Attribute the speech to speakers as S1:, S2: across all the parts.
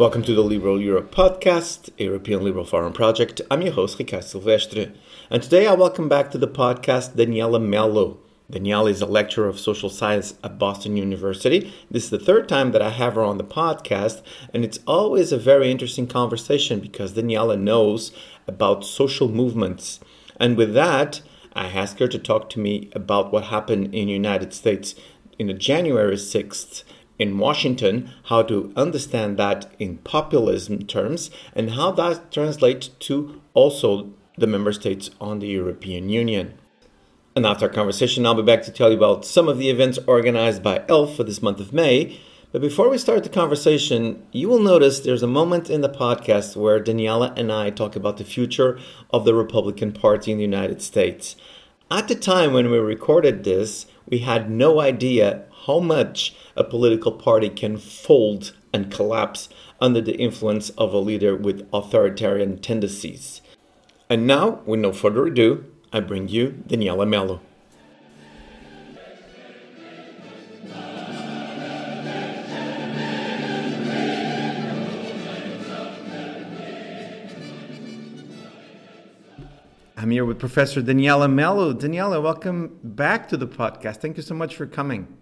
S1: Welcome to the Liberal Europe podcast, a European Liberal Forum project. I'm your host, Ricardo Silvestre, and today I welcome back to the podcast Daniela Melo. Daniela is a lecturer of social science at Boston University. This is the third time that I have her on the podcast, and it's always a very interesting conversation because Daniela knows about social movements. And with that, I asked her to talk to me about what happened in the United States in the January 6th in Washington, how to understand that in populism terms, and how that translates to also the member states on the European Union. And after our conversation, I'll be back to tell you about some of the events organized by ELF for this month of May. But before we start the conversation, you will notice there's a moment in the podcast where Daniela and I talk about the future of the Republican Party in the United States. At the time when we recorded this, we had no idea how much a political party can fold and collapse under the influence of a leader with authoritarian tendencies. And now, with no further ado, I bring you Daniela Melo. I'm here with Professor Daniela Melo. Daniela, welcome back to the podcast. Thank you so much for coming.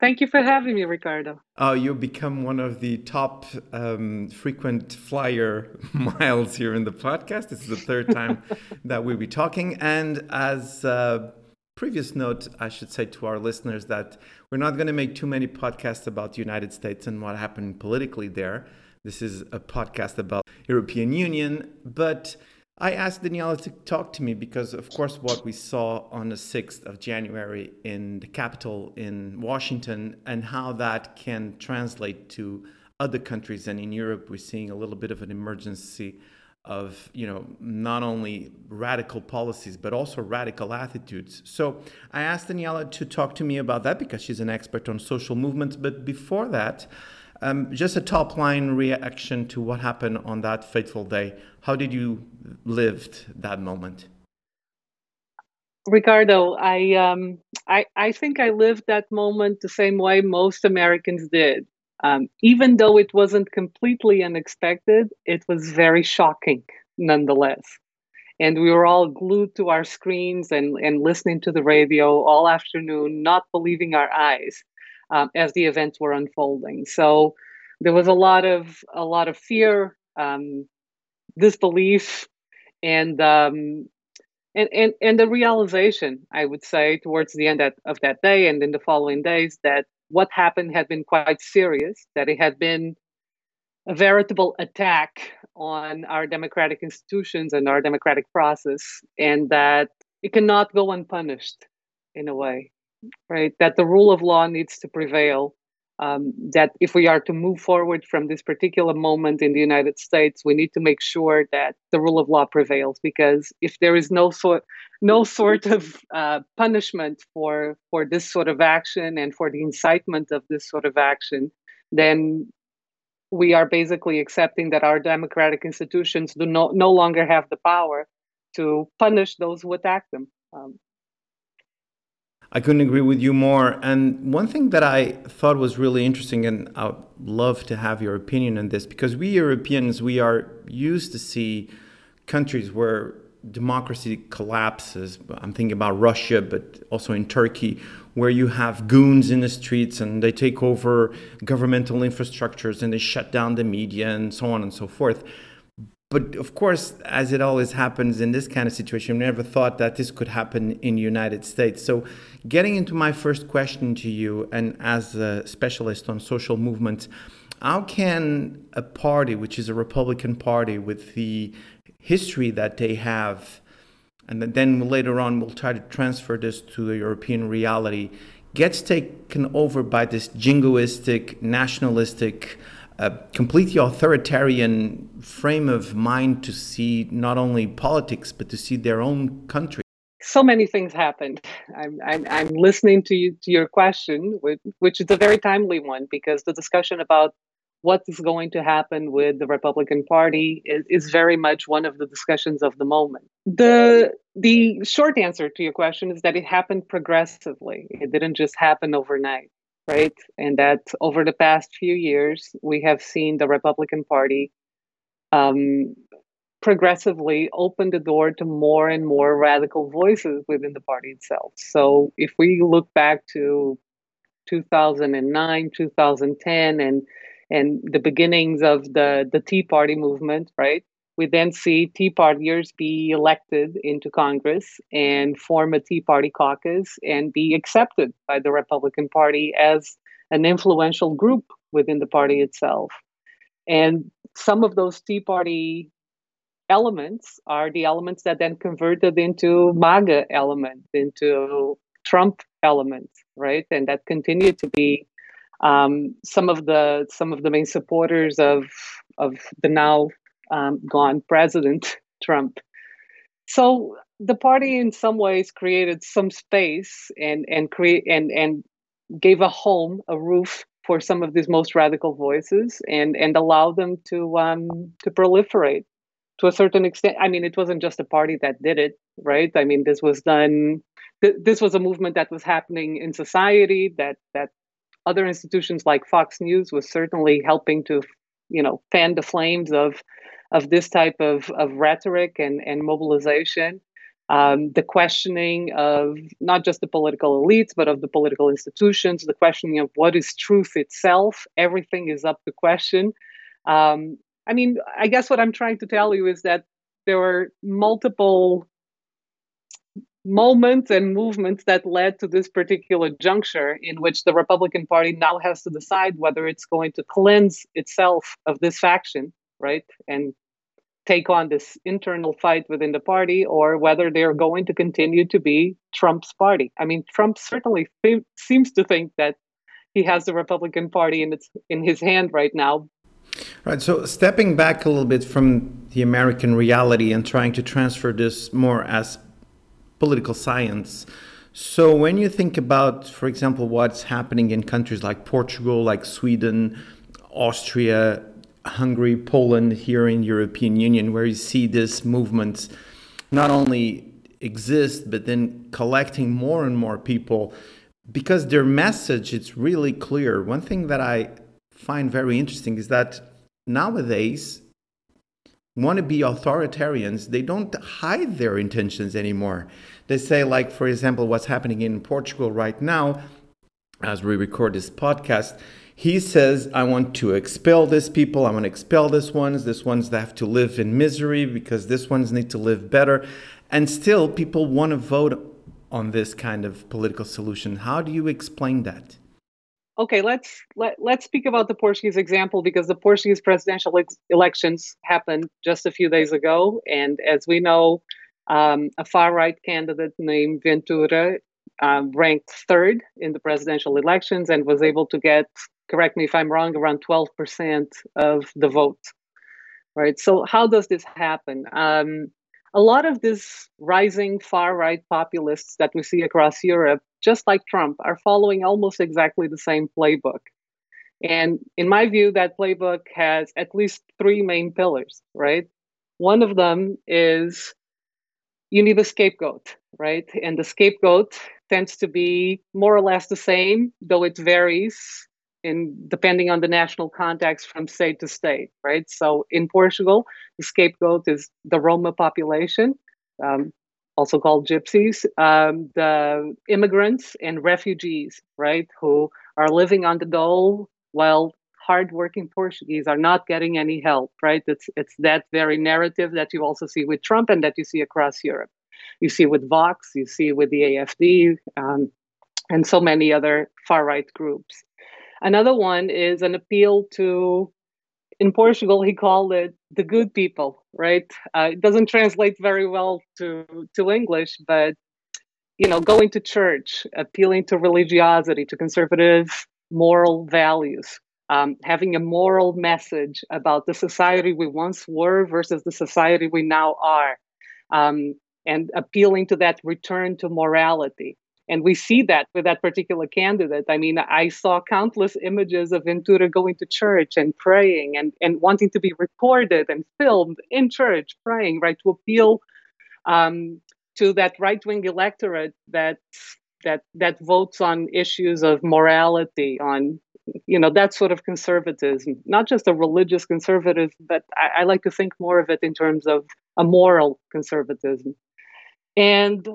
S2: Thank you for having me, Ricardo.
S1: Oh, you become one of the top um, frequent flyer miles here in the podcast. This is the third time that we'll be talking. And as a previous note, I should say to our listeners that we're not going to make too many podcasts about the United States and what happened politically there. This is a podcast about European Union, but I asked Daniela to talk to me because, of course, what we saw on the 6th of January in the Capitol in Washington and how that can translate to other countries. And in Europe, we're seeing a little bit of an emergency of, you know, not only radical policies, but also radical attitudes. So I asked Daniela to talk to me about that because she's an expert on social movements. But before that, um, just a top line reaction to what happened on that fateful day. How did you live that moment?
S2: Ricardo, I um, I I think I lived that moment the same way most Americans did. Um, even though it wasn't completely unexpected, it was very shocking nonetheless. And we were all glued to our screens and, and listening to the radio all afternoon, not believing our eyes um, as the events were unfolding. So there was a lot of a lot of fear, um, disbelief, and um, and and and the realization, I would say, towards the end of that day and in the following days, that what happened had been quite serious. That it had been a veritable attack on our democratic institutions and our democratic process, and that it cannot go unpunished in a way right? That the rule of law needs to prevail. Um, that if we are to move forward from this particular moment in the United States, we need to make sure that the rule of law prevails. Because if there is no sort no sort of uh, punishment for for this sort of action and for the incitement of this sort of action, then we are basically accepting that our democratic institutions do no, no longer have the power to punish those who attack them. Um,
S1: I couldn't agree with you more. And one thing that I thought was really interesting, and I'd love to have your opinion on this, because we Europeans, we are used to see countries where democracy collapses. I'm thinking about Russia, but also in Turkey, where you have goons in the streets and they take over governmental infrastructures and they shut down the media and so on and so forth. But of course, as it always happens in this kind of situation, we never thought that this could happen in the United States. So, getting into my first question to you, and as a specialist on social movements, how can a party, which is a Republican Party with the history that they have, and then later on we'll try to transfer this to the European reality, gets taken over by this jingoistic, nationalistic, a completely authoritarian frame of mind to see not only politics but to see their own country.
S2: So many things happened. I'm, I'm, I'm listening to you to your question which, which is a very timely one because the discussion about what is going to happen with the republican party is, is very much one of the discussions of the moment. The the short answer to your question is that it happened progressively. It didn't just happen overnight right? And that over the past few years, we have seen the Republican Party um, progressively open the door to more and more radical voices within the party itself. So if we look back to 2009, 2010, and and the beginnings of the, the Tea Party movement, right? We then see Tea Partiers be elected into Congress and form a Tea Party caucus and be accepted by the Republican Party as an influential group within the party itself. And some of those Tea Party elements are the elements that then converted into MAGA elements, into Trump elements, right? And that continue to be um, some of the some of the main supporters of of the now um, gone president Trump. So the party, in some ways, created some space and and create and and gave a home, a roof for some of these most radical voices, and and allowed them to um, to proliferate to a certain extent. I mean, it wasn't just a party that did it, right? I mean, this was done. Th- this was a movement that was happening in society. That that other institutions like Fox News was certainly helping to, you know, fan the flames of of this type of of rhetoric and and mobilization. Um, the questioning of not just the political elites, but of the political institutions, the questioning of what is truth itself. Everything is up to question. Um, I mean, I guess what I'm trying to tell you is that there were multiple moments and movements that led to this particular juncture in which the Republican Party now has to decide whether it's going to cleanse itself of this faction, right? And take on this internal fight within the party or whether they're going to continue to be Trump's party. I mean, Trump certainly seems to think that he has the Republican Party in its in his hand right now,
S1: Right. So stepping back a little bit from the American reality and trying to transfer this more as political science. So when you think about, for example, what's happening in countries like Portugal, like Sweden, Austria, Hungary, Poland, here in European Union, where you see this movement not only exist, but then collecting more and more people because their message is really clear. One thing that I find very interesting is that nowadays want to be authoritarians they don't hide their intentions anymore they say like for example what's happening in portugal right now as we record this podcast he says i want to expel these people. I want to expel this ones. This ones that have to live in misery because this ones need to live better. And still people want to vote on this kind of political solution. How do you explain that?
S2: Okay, let's let, let's speak about the Portuguese example because the Portuguese presidential ex- elections happened just a few days ago, and as we know, um, a far right candidate named Ventura um, ranked third in the presidential elections and was able to get, correct me if I'm wrong, around 12% of the vote. Right. So how does this happen? Um, a lot of these rising far right populists that we see across Europe just like Trump, are following almost exactly the same playbook. And in my view, that playbook has at least three main pillars, right? One of them is you need a scapegoat, right? And the scapegoat tends to be more or less the same, though it varies in depending on the national context from state to state, right? So in Portugal, the scapegoat is the Roma population. Um, also called gypsies, um, the immigrants and refugees, right, who are living on the dole while hardworking Portuguese are not getting any help, right? It's it's that very narrative that you also see with Trump and that you see across Europe. You see with Vox, you see with the AFD, um, and so many other far right groups. Another one is an appeal to in Portugal, he called it the good people, right? Uh, it doesn't translate very well to, to English, but you know, going to church, appealing to religiosity, to conservative moral values, um, having a moral message about the society we once were versus the society we now are, um, and appealing to that return to morality. And we see that with that particular candidate. I mean, I saw countless images of Ventura going to church and praying and, and wanting to be recorded and filmed in church, praying, right, to appeal um, to that right wing electorate that that that votes on issues of morality, on you know that sort of conservatism, not just a religious conservatism, but I, I like to think more of it in terms of a moral conservatism. And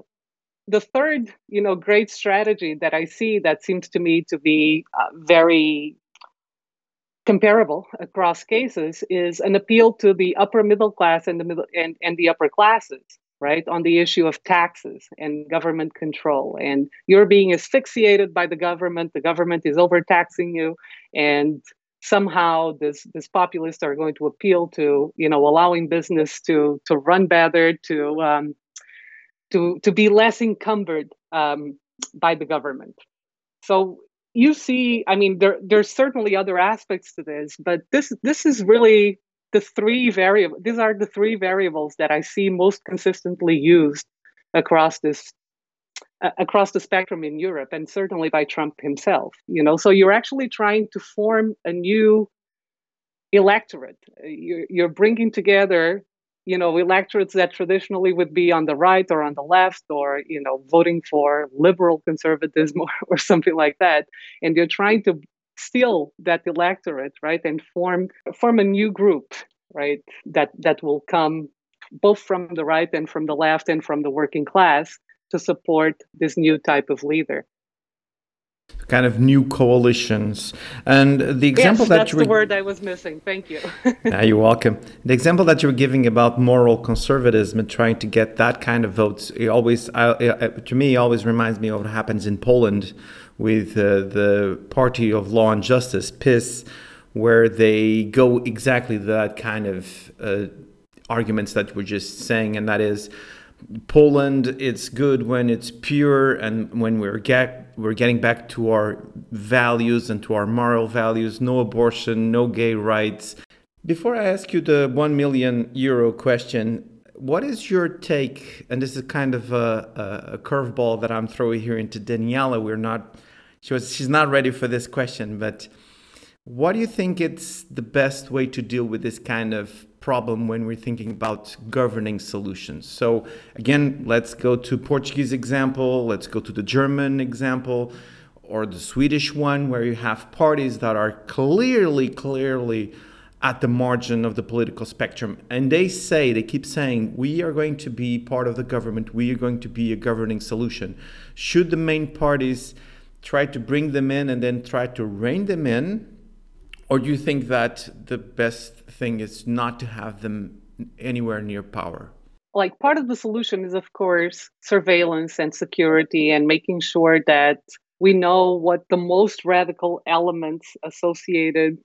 S2: the third, you know, great strategy that I see that seems to me to be uh, very comparable across cases is an appeal to the upper middle class and the middle and, and the upper classes right on the issue of taxes and government control. And you're being asphyxiated by the government the government is overtaxing you and somehow this this populists are going to appeal to you know allowing business to to run better to um, to to be less encumbered um, by the government. So you see i mean there there's certainly other aspects to this but this this is really the three variables these are the three variables that i see most consistently used across this uh, across the spectrum in europe and certainly by trump himself you know? So you're actually trying to form a new electorate. You're, you're bringing together you know electorates that traditionally would be on the right or on the left or you know voting for liberal conservatism or, or something like that. And you're trying to steal that electorate right and form form a new group right that that will come both from the right and from the left and from the working class to support this new type of leader
S1: kind of new coalitions. And the example
S2: yes,
S1: that
S2: that's
S1: you
S2: the word I was missing. Thank you.
S1: yeah, you're welcome. The example that you were giving about moral conservatism and trying to get that kind of votes, it always, it, to me, always reminds me of what happens in Poland with uh, the Party of Law and Justice, PiS, where they go exactly that kind of uh, arguments that we're just saying, and that is Poland, it's good when it's pure and when we're get we're getting back to our values and to our moral values. No abortion, no gay rights. Before I ask you the one million euro question, what is your take? And this is kind of a, a curveball that I'm throwing here into Daniela. We're not she was she's not ready for this question, but what do you think it's the best way to deal with this kind of problem when we're thinking about governing solutions? So again, let's go to Portuguese example, let's go to the German example or the Swedish one where you have parties that are clearly clearly at the margin of the political spectrum. And they say they keep saying we are going to be part of the government. We are going to be a governing solution. Should the main parties try to bring them in and then try to rein them in? Or do you think that the best thing is not to have them anywhere near power?
S2: Like part of the solution is, of course, surveillance and security and making sure that we know what the most radical elements associated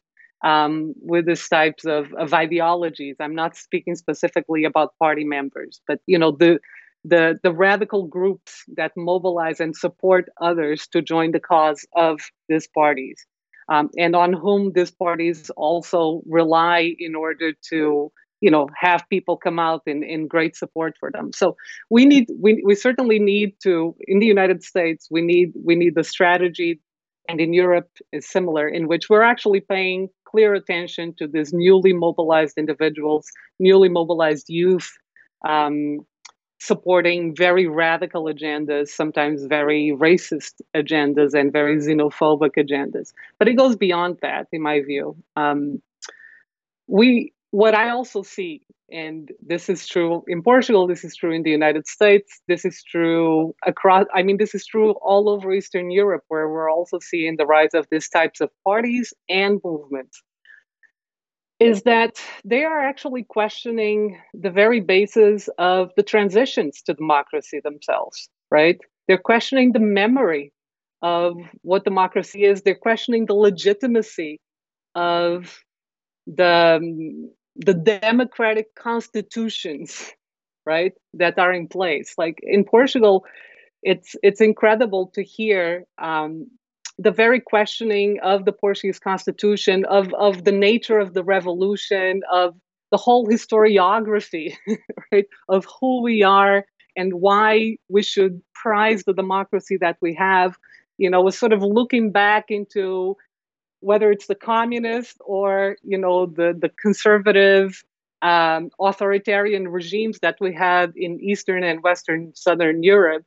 S2: um, with these types of, of ideologies. I'm not speaking specifically about party members, but you know the the the radical groups that mobilize and support others to join the cause of these parties um, and on whom these parties also rely in order to you know have people come out in, in great support for them. So we need we, we certainly need to in the united states we need we need the strategy and in europe is similar in which we're actually paying clear attention to these newly mobilized individuals newly mobilized youth um, supporting very radical agendas, sometimes very racist agendas and very xenophobic agendas. But it goes beyond that, in my view. Um, we, what I also see, and this is true in Portugal, this is true in the United States, this is true across, I mean, this is true all over Eastern Europe, where we're also seeing the rise of these types of parties and movements is that they are actually questioning the very basis of the transitions to democracy themselves, right? They're questioning the memory of what democracy is. They're questioning the legitimacy of the, the democratic constitutions, right, that are in place. Like in Portugal, it's it's incredible to hear um, the very questioning of the Portuguese constitution, of, of the nature of the revolution, of the whole historiography, right, of who we are and why we should prize the democracy that we have, you know, was sort of looking back into whether it's the communist or, you know, the, the conservative um, authoritarian regimes that we had in Eastern and Western Southern Europe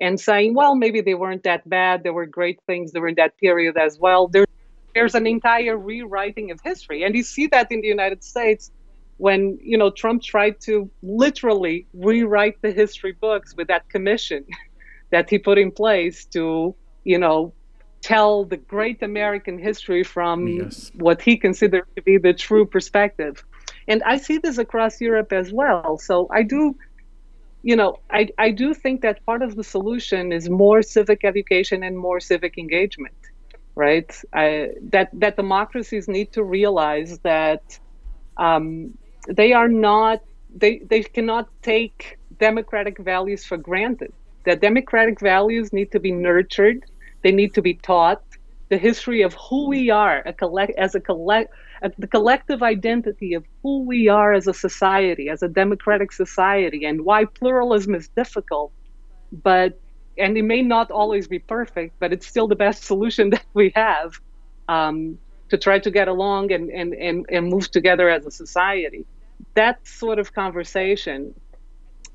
S2: and saying, well, maybe they weren't that bad. There were great things during that period as well. There, there's an entire rewriting of history. And you see that in the United States when, you know, Trump tried to literally rewrite the history books with that commission that he put in place to, you know, tell the great American history from yes. what he considered to be the true perspective. And I see this across Europe as well. So I do you know, I, I do think that part of the solution is more civic education and more civic engagement, right? I, that that democracies need to realize that um, they are not they they cannot take democratic values for granted. That democratic values need to be nurtured. They need to be taught. The history of who we are a collect, as a collect the collective identity of who we are as a society, as a democratic society, and why pluralism is difficult, but and it may not always be perfect, but it's still the best solution that we have um, to try to get along and, and, and, and move together as a society. That sort of conversation,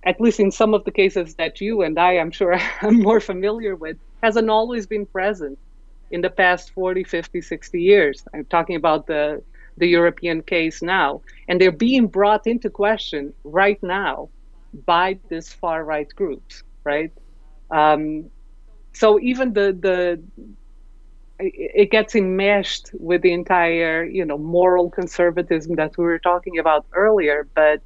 S2: at least in some of the cases that you and I, I'm sure, I'm more familiar with, hasn't always been present in the past 40, 50, 60 years. I'm talking about the the European case now. And they're being brought into question right now by these far right groups, right? Um, so even the the it gets enmeshed with the entire you know moral conservatism that we were talking about earlier, but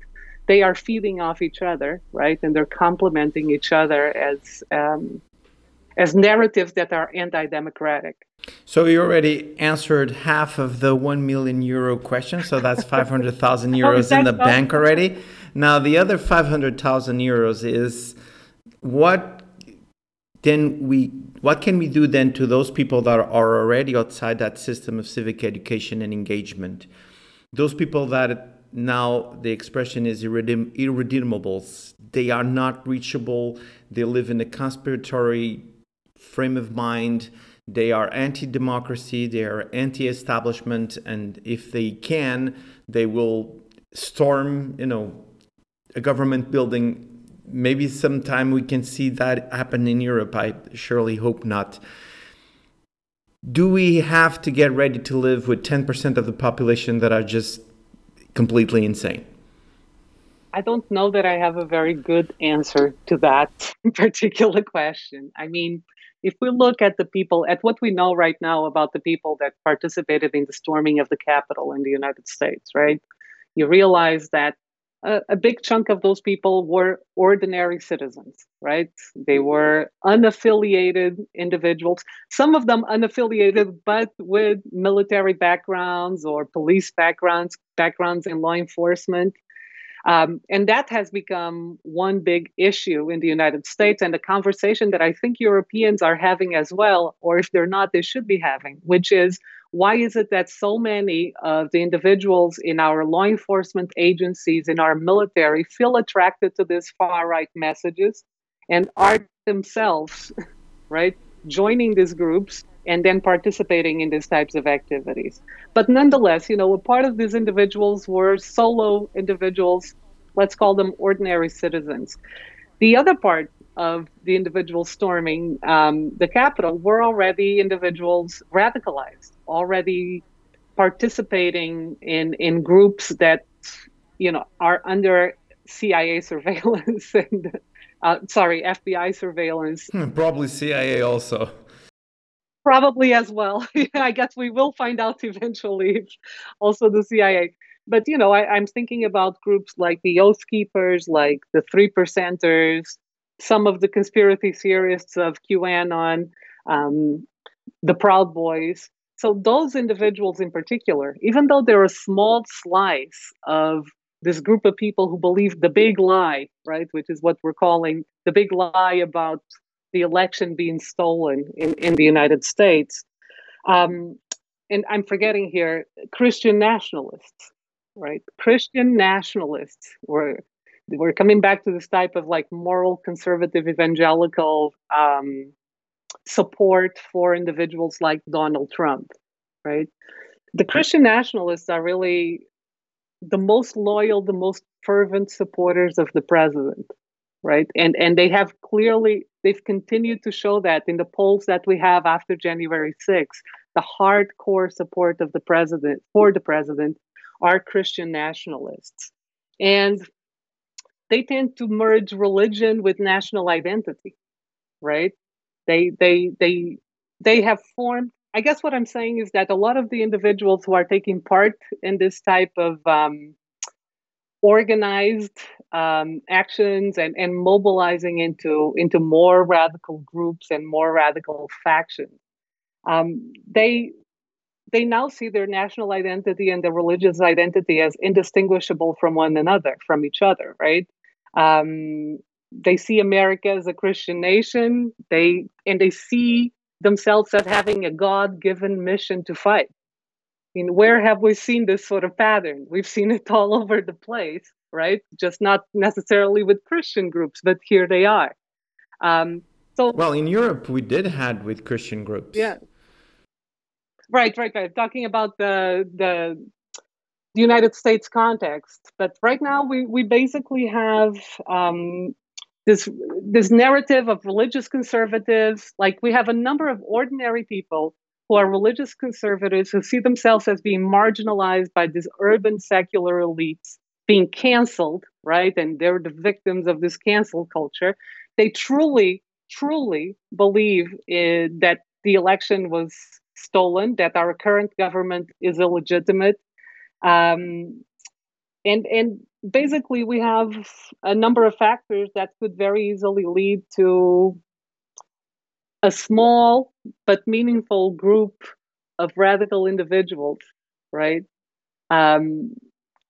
S2: they are feeding off each other, right? And they're complementing each other as um, as narratives that are anti-democratic.
S1: So you already answered half of the one million euro question, so that's five hundred thousand oh, euros oh, in the bank already. Now the other five hundred thousand euros is what then we what can we do then to those people that are already outside that system of civic education and engagement? Those people that now the expression is irredeem- irredeemables. They are not reachable. They live in a conspiratory frame of mind they are anti democracy, they are anti establishment, and if they can, they will storm, you know, a government building. Maybe sometime we can see that happen in Europe. I surely hope not. Do we have to get ready to live with 10% of the population that are just completely insane?
S2: I don't know that I have a very good answer to that particular question. I mean, if we look at the people, at what we know right now about the people that participated in the storming of the Capitol in the United States, right? You realize that a, a big chunk of those people were ordinary citizens, right? They were unaffiliated individuals, some of them unaffiliated, but with military backgrounds or police backgrounds, backgrounds in law enforcement. Um, and that has become one big issue in the United States and a conversation that I think Europeans are having as well, or if they're not, they should be having, which is why is it that so many of the individuals in our law enforcement agencies, in our military, feel attracted to these far right messages and are themselves, right, joining these groups and then participating in these types of activities. But nonetheless, you know, a part of these individuals were solo individuals, let's call them ordinary citizens. The other part of the individuals storming um, the Capitol were already individuals radicalized, already participating in, in groups that, you know, are under CIA surveillance and, uh, sorry, FBI surveillance.
S1: Hmm, probably CIA also
S2: probably as well. I guess we will find out eventually. Also, the CIA. But you know, I, am thinking about groups like the Oath Keepers, like the Three Percenters, some of the conspiracy theorists of QAnon, um, the Proud Boys. So those individuals in particular, even though they're a small slice of this group of people who believe the big lie, right, which is what we're calling the big lie about the election being stolen in, in the United States. Um, and I'm forgetting here Christian nationalists, right? Christian nationalists were we're coming back to this type of like moral conservative evangelical um, support for individuals like Donald Trump, right? The Christian nationalists are really the most loyal, the most fervent supporters of the president right? And and they have clearly they've continued to show that in the polls that we have after January 6th, the hardcore support of the president for the president are Christian nationalists. And they tend to merge religion with national identity, right? They they they they have formed I guess what I'm saying is that a lot of the individuals who are taking part in this type of um, organized um, actions and, and mobilizing into into more radical groups and more radical factions. Um, they they now see their national identity and their religious identity as indistinguishable from one another, from each other, right? Um, they see America as a Christian nation. They and they see themselves as having a God-given mission to fight mean, where have we seen this sort of pattern? We've seen it all over the place, right? Just not necessarily with Christian groups, but here they are. Um, so,
S1: well, in Europe, we did had with Christian groups.
S2: Yeah. Right, right, right. Talking about the the United States context, but right now we we basically have um, this this narrative of religious conservatives. Like we have a number of ordinary people who are religious conservatives who see themselves as being marginalized by these urban secular elites being canceled, right? And they're the victims of this cancel culture. They truly, truly believe in, that the election was stolen, that our current government is illegitimate. Um, and, and basically, we have a number of factors that could very easily lead to a small but meaningful group of radical individuals, right? Um,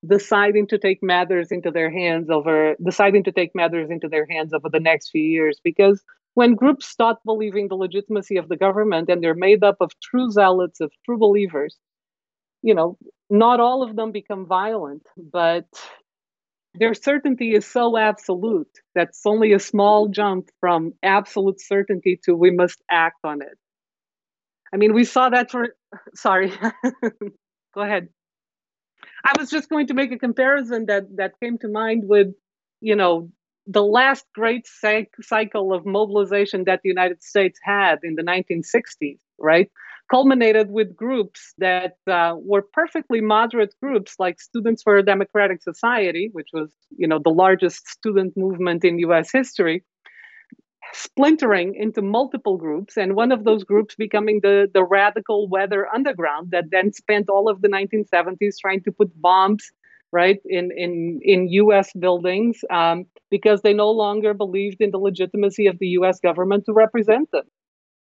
S2: deciding to take matters into their hands over deciding to take matters into their hands over the next few years because when groups start believing the legitimacy of the government and they're made up of true zealots of true believers you know not all of them become violent but their certainty is so absolute that's only a small jump from absolute certainty to we must act on it. I mean, we saw that for, sorry, go ahead. I was just going to make a comparison that, that came to mind with, you know, the last great cycle of mobilization that the United States had in the 1960s, right? Culminated with groups that uh, were perfectly moderate groups like Students for a Democratic Society, which was, you know, the largest student movement in US history, splintering into multiple groups and one of those groups becoming the, the radical weather underground that then spent all of the 1970s trying to put bombs right in in in us buildings um, because they no longer believed in the legitimacy of the us government to represent them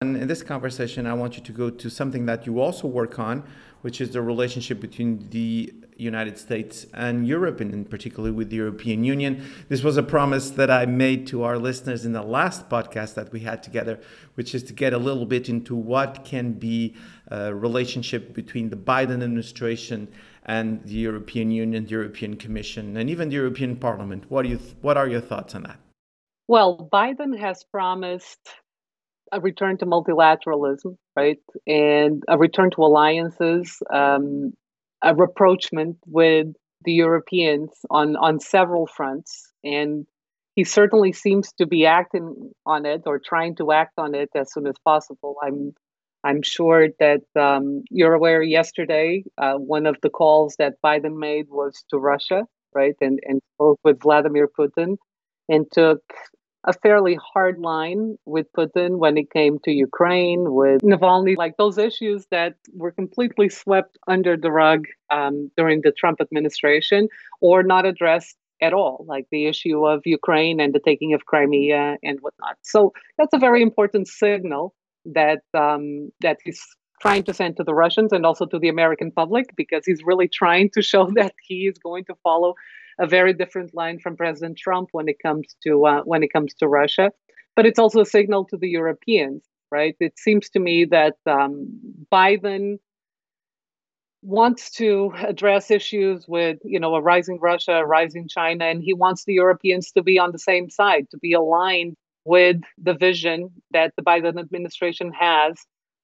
S1: and in this conversation, I want you to go to something that you also work on, which is the relationship between the United States and Europe, and in particular with the European Union. This was a promise that I made to our listeners in the last podcast that we had together, which is to get a little bit into what can be a relationship between the Biden administration and the European Union, the European Commission, and even the European Parliament. What do you? Th- what are your thoughts on that?
S2: Well, Biden has promised a return to multilateralism, right, and a return to alliances, um, a rapprochement with the Europeans on on several fronts, and he certainly seems to be acting on it or trying to act on it as soon as possible. I'm I'm sure that um, you're aware. Yesterday, uh, one of the calls that Biden made was to Russia, right, and and spoke with Vladimir Putin, and took a fairly hard line with Putin when it came to Ukraine, with Navalny, like those issues that were completely swept under the rug um, during the Trump administration or not addressed at all, like the issue of Ukraine and the taking of Crimea and whatnot. So that's a very important signal that um, that he's trying to send to the Russians and also to the American public because he's really trying to show that he is going to follow a very different line from President Trump when it comes to uh, when it comes to Russia. But it's also a signal to the Europeans, right? It seems to me that um, Biden wants to address issues with you know a rising Russia, a rising China, and he wants the Europeans to be on the same side, to be aligned with the vision that the Biden administration has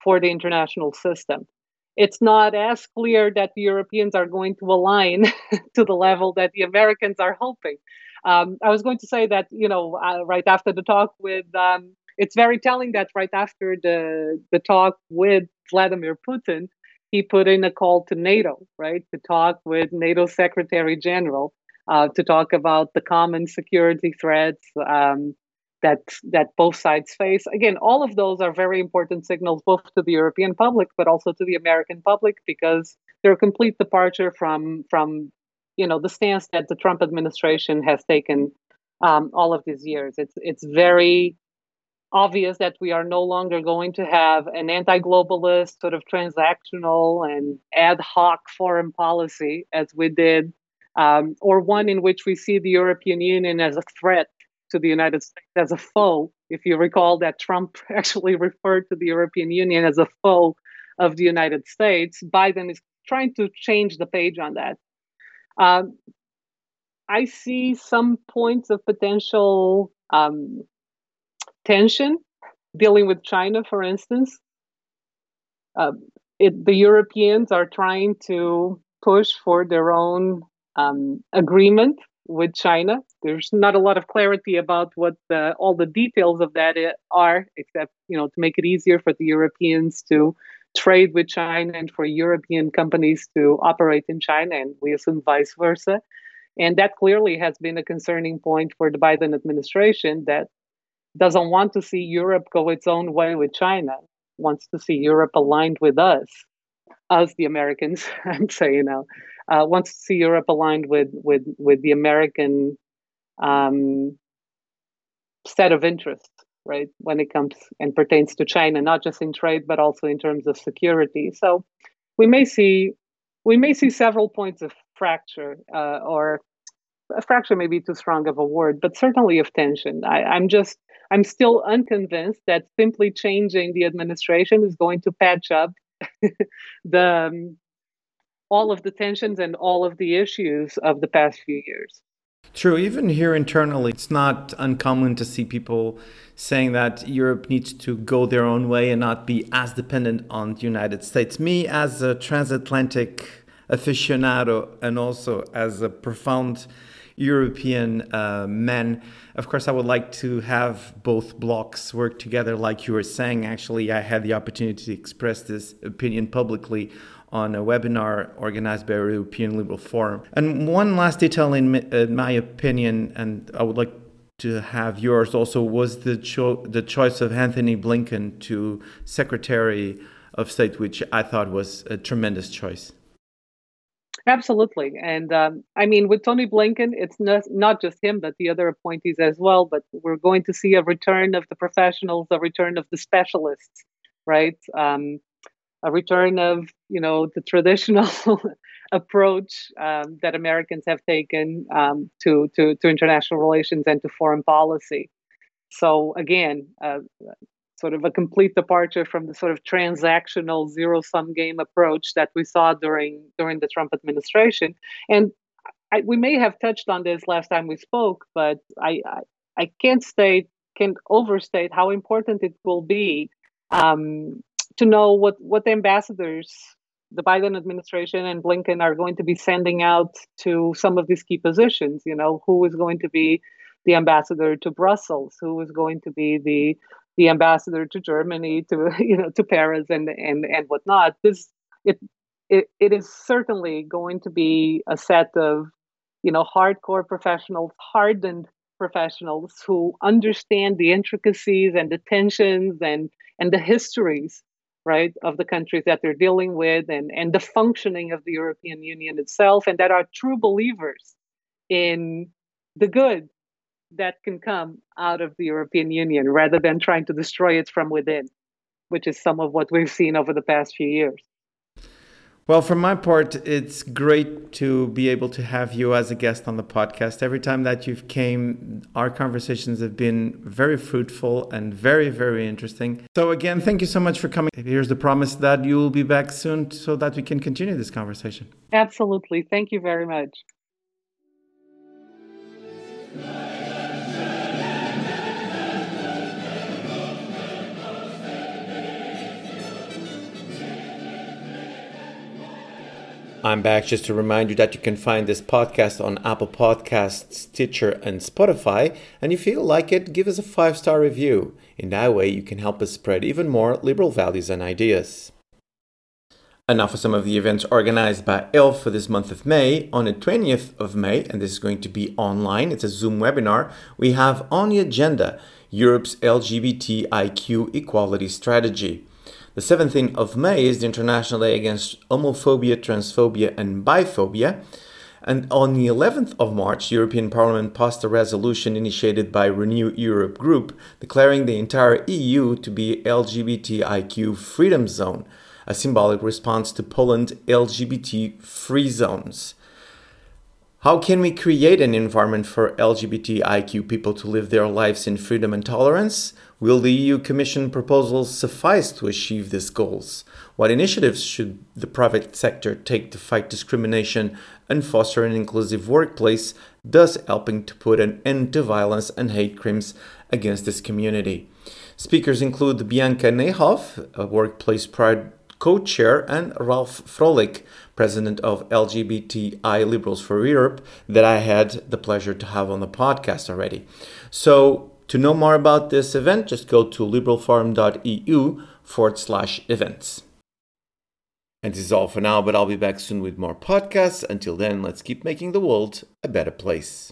S2: for the international system it's not as clear that the Europeans are going to align to the level that the Americans are hoping. Um, I was going to say that you know uh, right after the talk with um, it's very telling that right after the the talk with Vladimir Putin, he put in a call to NATO, right, to talk with NATO Secretary General, uh, to talk about the common security threats um, that that both sides face. Again, all of those are very important signals, both to the European public, but also to the American public, because they're a complete departure from from you know the stance that the Trump administration has taken um, all of these years. It's it's very obvious that we are no longer going to have an anti-globalist sort of transactional and ad hoc foreign policy as we did um, or one in which we see the european union as a threat to the united states as a foe. If you recall that trump actually referred to the european union as a foe of the united states biden is trying to change the page on that. Um, i see some points of potential um, tension dealing with China, for instance. Uh, it, the Europeans are trying to push for their own um, agreement with China. There's not a lot of clarity about what the, all the details of that are, except you know to make it easier for the Europeans to trade with China and for European companies to operate in China, and we assume vice versa. And that clearly has been a concerning point for the Biden administration that doesn't want to see Europe go its own way with China, wants to see Europe aligned with us, us the Americans. I'm saying now, uh, wants to see Europe aligned with with with the American um, set of interests, right? When it comes and pertains to China, not just in trade but also in terms of security. So we may see we may see several points of fracture uh, or a fracture may be too strong of a word, but certainly of tension. I, I'm just I'm still unconvinced that simply changing the administration is going to patch up the um, all of the tensions and all of the issues of the past few years.
S1: True. Even here internally, it's not uncommon to see people saying that Europe needs to go their own way and not be as dependent on the United States. Me, as a transatlantic aficionado and also as a profound European uh, men. Of course, I would like to have both blocks work together, like you were saying. Actually, I had the opportunity to express this opinion publicly on a webinar organized by the European Liberal Forum. And one last detail, in, in my opinion, and I would like to have yours also, was the, cho- the choice of Antony Blinken to Secretary of State, which I thought was a tremendous choice.
S2: Absolutely. And um, I mean, with Tony Blinken, it's not, not just him, but the other appointees as well. But we're going to see a return of the professionals, a return of the specialists, right? Um, a return of, you know, the traditional approach um, that Americans have taken um, to, to, to international relations and to foreign policy. So again, uh, sort of a complete departure from the sort of transactional zero sum game approach that we saw during during the Trump administration. And I, we may have touched on this last time we spoke, but I I, I can't state can't overstate how important it will be um, to know what what the ambassadors the Biden administration and Blinken are going to be sending out to some of these key positions. You know, who is going to be the ambassador to Brussels? Who is going to be the the ambassador to Germany, to you know, to Paris and and and whatnot. This it it, it is certainly going to be a set of you know hardcore professionals, hardened professionals who understand the intricacies and the tensions and and the histories right of the countries that they're dealing with and and the functioning of the European Union itself and that are true believers in the good that can come out of the European Union rather than trying to destroy it from within, which is some of what we've seen over the past few years.
S1: Well, for my part, it's great to be able to have you as a guest on the podcast. Every time that you've came, our conversations have been very fruitful and very, very interesting. So again, thank you so much for coming. Here's the promise that you will be back soon so that we can continue this conversation.
S2: Absolutely. Thank you very much.
S1: I'm back just to remind you that you can find this podcast on Apple Podcasts, Stitcher, and Spotify. And if you feel like it, give us a five star review. In that way, you can help us spread even more liberal values and ideas. And now for some of the events organized by ELF for this month of May. On the 20th of May, and this is going to be online, it's a Zoom webinar, we have on the agenda Europe's LGBTIQ equality strategy. The 17th of May is the International Day Against Homophobia, Transphobia, and Biphobia. And on the 11th of March, the European Parliament passed a resolution initiated by Renew Europe Group declaring the entire EU to be LGBTIQ freedom zone, a symbolic response to Poland LGBT free zones. How can we create an environment for LGBTIQ people to live their lives in freedom and tolerance? Will the EU Commission proposals suffice to achieve these goals? What initiatives should the private sector take to fight discrimination and foster an inclusive workplace, thus helping to put an end to violence and hate crimes against this community? Speakers include Bianca Neyhoff, a workplace pride co chair, and Ralph Froelich, president of LGBTI Liberals for Europe, that I had the pleasure to have on the podcast already. So, to know more about this event, just go to liberalforum.eu forward slash events. And this is all for now, but I'll be back soon with more podcasts. Until then, let's keep making the world a better place.